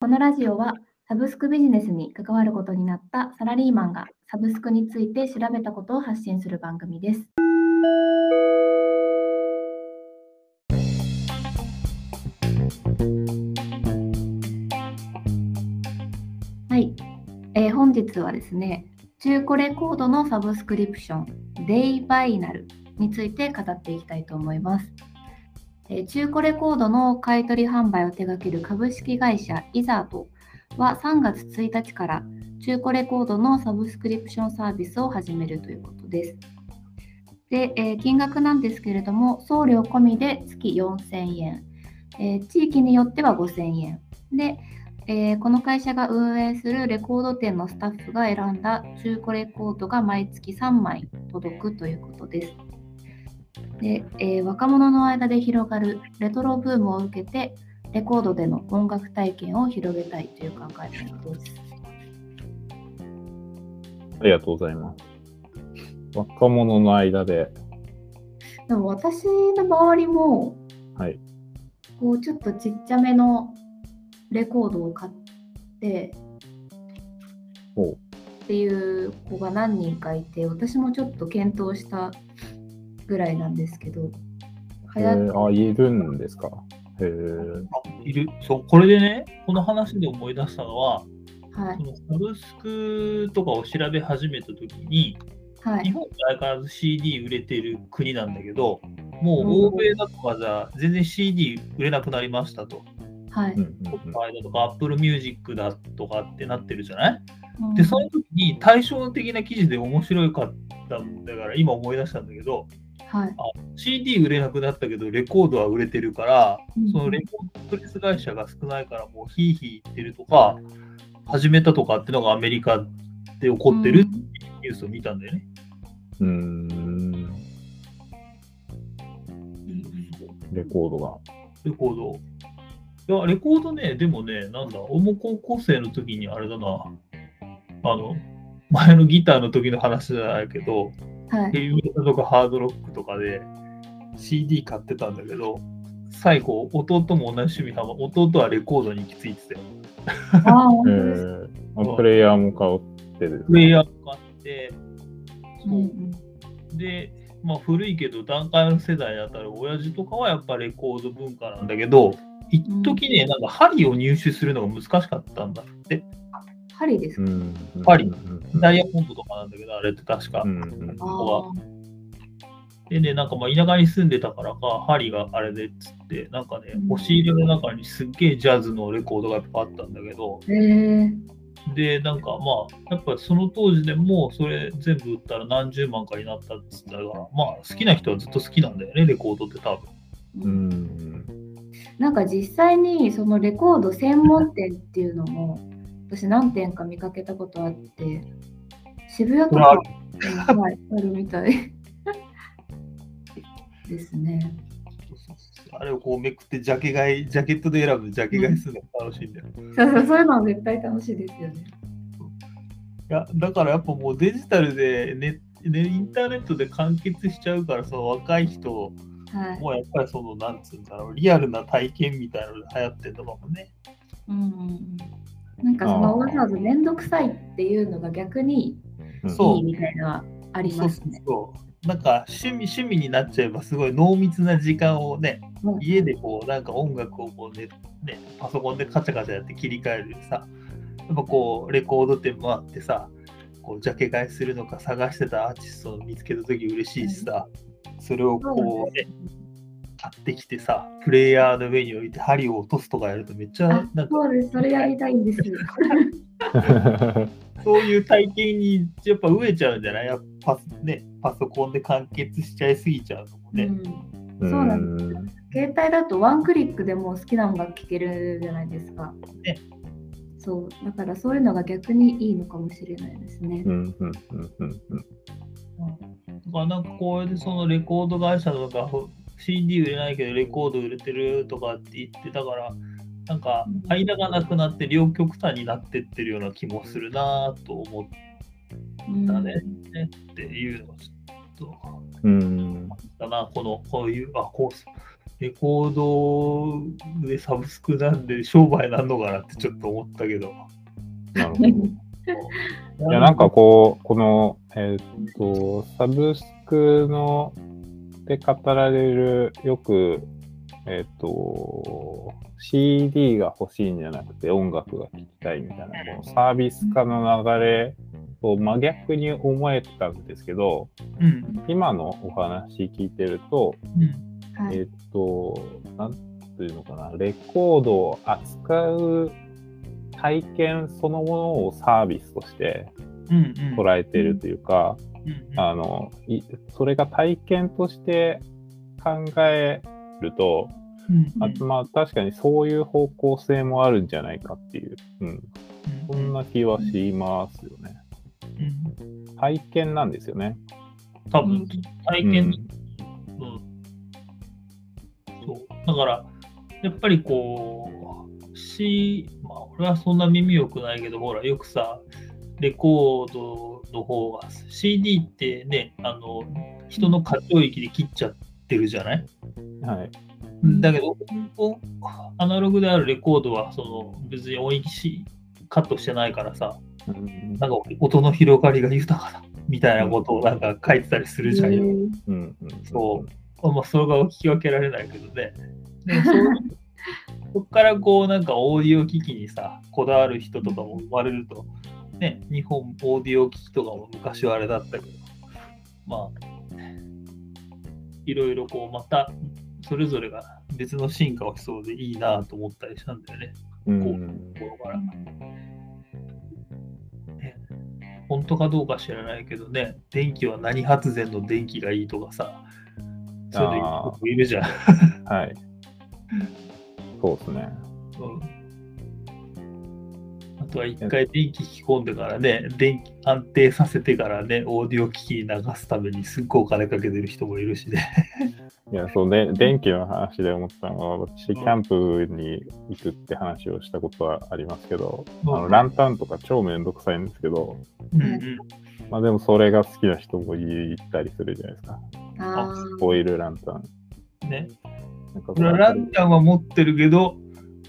このラジオはサブスクビジネスに関わることになったサラリーマンがサブスクについて調べたことを発信する番組です。はい、えー本日はですね、中古レコードのサブスクリプション、デイバイナルについて語っていきたいと思います。え中古レコードの買取販売を手掛ける株式会社イザートは3月1日から中古レコードのサブスクリプションサービスを始めるということです。で、えー金額なんですけれども、送料込みで月4000円、えー地域によっては5000円。で、えーこの会社が運営するレコード店のスタッフが選んだ中古レコードが毎月3枚届くということです。で、えー若者の間で広がるレトロブームを受けて、レコードでの音楽体験を広げたいという考え方です。ありがとうございます。若者の間で、でも私の周りも、はい。こうちょっとちっちゃめのレコードを買ってっていう子が何人かいて、私もちょっと検討したぐらいなんですけど、え流行っー、あ、いるんですか？へえ。いる。そう、これでね、この話で思い出したのは、はいそのサブスクとかを調べ始めたときに、はい日本って相変わらず CD 売れてる国なんだけど、もう欧米だとかじゃ全然 CD 売れなくなりましたと。はい Spotify だとか Apple Music だとかってなってるじゃない？うんで、その時に対照的な記事で面白かったんだから、今思い出したんだけど、はい、CD 売れなくなったけど、レコードは売れてるからうん、そのレコードプレス会社が少ないから、もうヒーヒー言ってるとか、始めたとかってのがアメリカで起こってるっていうニュースを見たんだよね。うーん。レコードが。レコード。いや、レコードね、でもね、なんだ、俺も高校生の時にあれだな、あの、前のギターの時の話じゃないけど、はい、ヘビメタとかハードロックとかで CD 買ってたんだけど、最後、弟も同じ趣味は弟はレコードに行き着いてたよ。あ え。ー、あプレイヤーも買ってる。プレイヤー買って、うんうんで、まあ、古いけど段階の世代にあたる親父とかはやっぱレコード文化なんだけど、一時ね、なんか針を入手するのが難しかったんだって。針ですか、うん。パリ。うん。うんダイヤモンドとかなんだけど、あれって確か。うん。うんあこあでね、なんかまあ田舎に住んでたからか、針があれでっつって、なんかねうん、押し入れの中にすっげえジャズのレコードがやっぱあったんだけど、へえで、なんかまあ、やっぱその当時でもそれ全部売ったら何十万かになったっつったから、まあ好きな人はずっと好きなんだよね、レコードって多分。うん。なんか実際にそのレコード専門店っていうのも私何店か見かけたことあって渋谷とか、うんはい、あるみたい ですね。あれをこうめくってジャケ買い、ジャケットで選ぶジャケ買いするのが楽しいんだよ。いそうそうそういうのは絶対楽しいですよね。や、だからやっぱもうデジタルでね、ねインターネットで完結しちゃうから、その若い人はい。もうやっぱりその、なんつうんだろう、リアルな体験みたいなので流行ってるのかもね。うんうんうん、なんかそのわざわざ面倒くさいっていうのが逆にそう。いいみたいなのはありますね。そうなんか趣味趣味になっちゃえばすごい濃密な時間をね、う。ん家でこうなんか音楽をこうねねパソコンでカチャカチャやって切り替えるさ。やっぱこうレコード店もあってさこうジャケ買いするのか探してたアーティストを見つけた時嬉しいしさ、それをこうね買ってきてさプレイヤーの上に置いて針を落とすとかやるとめっちゃあなんかそうです、それやりたいんです。そういう体験にやっぱ飢えちゃうんじゃない？やっぱパス、ね、パソコンで完結しちゃいすぎちゃうのもね。うん、そうなんです。携帯だとワンクリックでもう好きな音楽聴けるじゃないですか。ねそう、だからそういうのが逆にいいのかもしれないですね。うんうんうんうんうんだからなんかこれでそのレコード会社とか CD 売れないけどレコード売れてるとかって言ってたからなんか間がなくなって両極端になってってるような気もするなと思っうんたね、っていうのがちょっとうん。だなこのこういうあこうレコードでサブスクなんで商売なんのかなってちょっと思ったけど。なるほど。いや、なんかこう、この、えーっと、サブスクの、で語られる、よく、えーっと、CD が欲しいんじゃなくて音楽が聴きたいみたいな、このサービス化の流れと真逆に思えたんですけど、うん。今のお話聞いてると、うん。はいえーっと、なんていうのかな、レコードを扱う体験そのものをサービスとしてうん。うん。捉えてるというか、うんあの、いそれが体験として考えると、うん。あまあ確かにそういう方向性もあるんじゃないかっていう、うん、そんな気はしますよね。うん。体験なんですよね。多分、体験、うんうん。そう。だから、やっぱりこう、し、まあ、俺はそんな耳良くないけど、ほら、よくさ、レコードの方が、CD ってね、あの、人の過聴域で切っちゃってるじゃない？はい。だけど、おアナログであるレコードは、その、別に音域しカットしてないからさ、うん。なんか音の広がりが豊かだ、みたいなことをなんか書いてたりするじゃん。よ。うん。うん。そう。まあ、それが聞き分けられないけどね。でそう そこからこうなんかオーディオ機器にさ、こだわる人とかも生まれると、ね、日本オーディオ機器とかも昔はあれだったけど、まあ、いろいろこうまたそれぞれが別の進化をしそうでいいなと思ったりしたんだよね、うんこういうところから。ね本当かどうか知らないけどね、電気は何発電の電気がいいとかさ、そういうのいるじゃん。はい。そうですね。うんあとは一回電気引き込んでからね、電気安定させてからね、オーディオ機器に流すためにすっごいお金かけてる人もいるしね。いや、そうで、電気の話で思ったのは、私、キャンプに行くって話をしたことはありますけど、あのランタンとか超めんどくさいんですけど、うんうんまあでもそれが好きな人もいたりするじゃないですか。あオイルランタン。ね、なんかランタンは持ってるけど、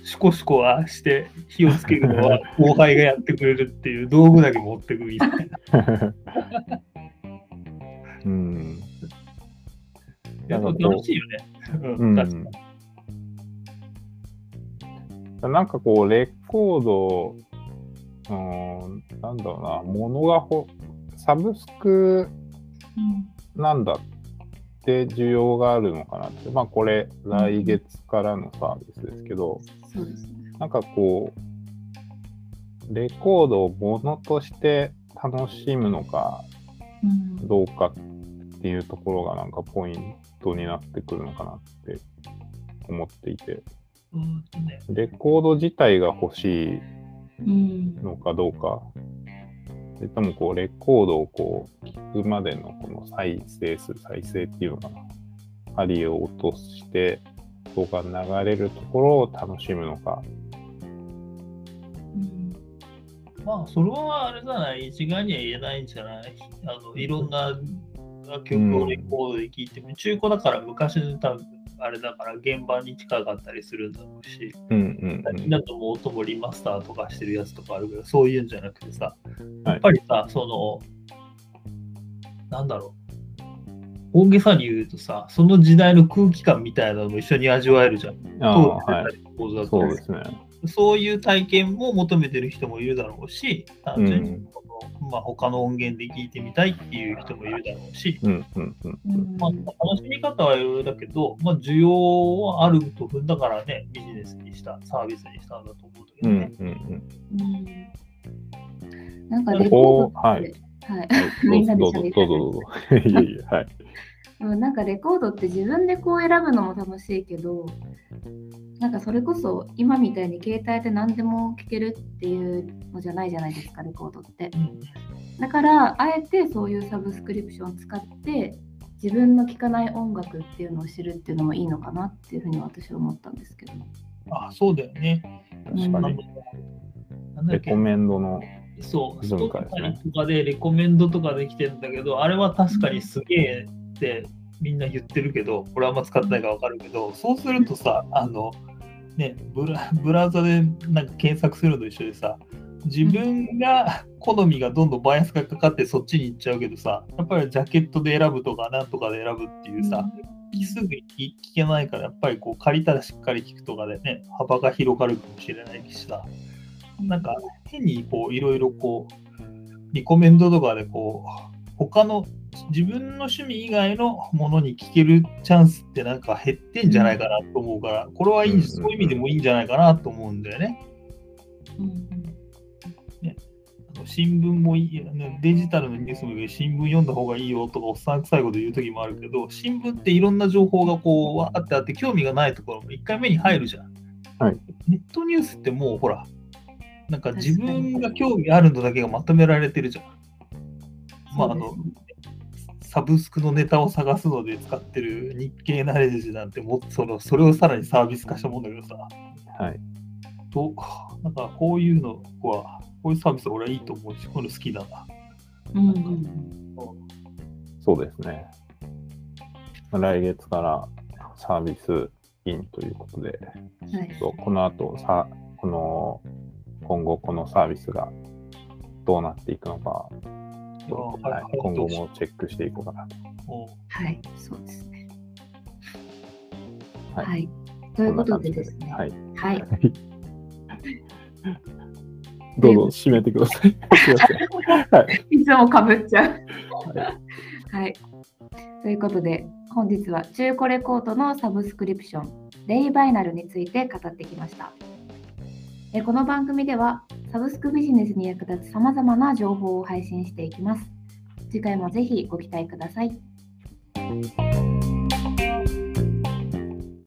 シコシコはして火をつけるのは後輩がやってくれるっていう道具だけ持ってくみたいな。うん。やっぱなんかこう楽しいよね。う、うんん確かに。なんかこう、レコード、うーん、なんだろうな、ものがほ、サブスクなんだって需要があるのかなって、まあこれ、来月からのサービスですけど、そうですね。なんかこう、レコードをものとして楽しむのかうん。どうかっていうところがなんかポイントになってくるのかなって思っていて、レコード自体が欲しいうんのかどうか、それともこうレコードをこう聞くまでのこの再生する、再生っていうのかな、針を落として、音が流れるところを楽しむのか。うん。まあ、それはあれじゃな。い、一概には言えないんじゃない？あのいろんな曲をレコードで聴いても、中古だから昔の多分あれだから現場に近かったりするんだろうし、うんうん最近だともう音もリマスターとかしてるやつとかあるけど、そういうんじゃなくてさ、はいやっぱりさ、その、なんだろう、大げさに言うとさ、その時代の空気感みたいなのも一緒に味わえるじゃん。あはい。そうですね。そういう体験も求めてる人もいるだろうし、単純にまあ、他の音源で聞いてみたいっていう人もいるだろうし、うんうんうん。うんまあ、楽しみ方はいろいろだけど、まあ、需要はあると踏んだからね、ビジネスにした、サービスにしたんだと思うんだけうんどね。うんうん。うんなんかレコードって、はいはいはい、みんなでどうぞ喋りどうぞどうぞどうぞ。いえいえ、はい。うんなんかレコードって自分でこう選ぶのも楽しいけどなんかそれこそ今みたいに携帯で何でも聴けるっていうのじゃないじゃないですかレコードって。うんだからあえてそういうサブスクリプションを使って自分の聴かない音楽っていうのを知るっていうのもいいのかなっていうふうに私は思ったんですけど。あ、そうだよね。確かに。なんレコメンドの、そう、文化ですね。Spotify とかでレコメンドとかできてるんだけど、あれは確かにすげえってみんな言ってるけど、俺あんま使ってないから分かるけど、そうするとさ、あの、ね、ブラブラウザでなんか検索するのと一緒でさ、自分が好みがどんどんバイアスがかかってそっちに行っちゃうけどさ、やっぱりジャケットで選ぶとかなんとかで選ぶっていうさ、すぐに聞けないから、やっぱりこう借りたらしっかり聞くとかでね、幅が広がるかもしれないしさ、なんか変にこういろいろこう、リコメンドとかでこう、他の自分の趣味以外のものに聞けるチャンスってなんか減ってんじゃないかなと思うから、これはいい、そういう意味でもいいんじゃないかなと思うんだよね。ね新聞もいい、デジタルのニュースもいい新聞読んだ方がいいよとかおっさんくさいこと言う時もあるけど、新聞っていろんな情報がこうわーってあって興味がないところも1回目に入るじゃん。はい、ネットニュースってもうほら、なんか自分が興味あるのだけがまとめられてるじゃん。まああの、サブスクのネタを探すので使ってる日経ナレッジなんてもそのそれをさらにサービス化したもんだけどさ。はい。と、なんかこういうのは、こういうサービス俺はいいと思うし、こういうの好きだな。うんうん、そうですね。来月からサービスインということで、はい、この後さ、この今後このサービスがどうなっていくのか、はい、今後もチェックしていこうかなと。はい、そうですね。はい。はい、ということでですね。はい。はい。どうぞ締めてください。すいません。はい。いつもかぶっちゃう。はい。ということで、本日は中古レコードのサブスクリプション、レイバイナルについて語ってきました。えこの番組では、サブスクビジネスに役立つ様々な情報を配信していきます。次回もぜひご期待ください。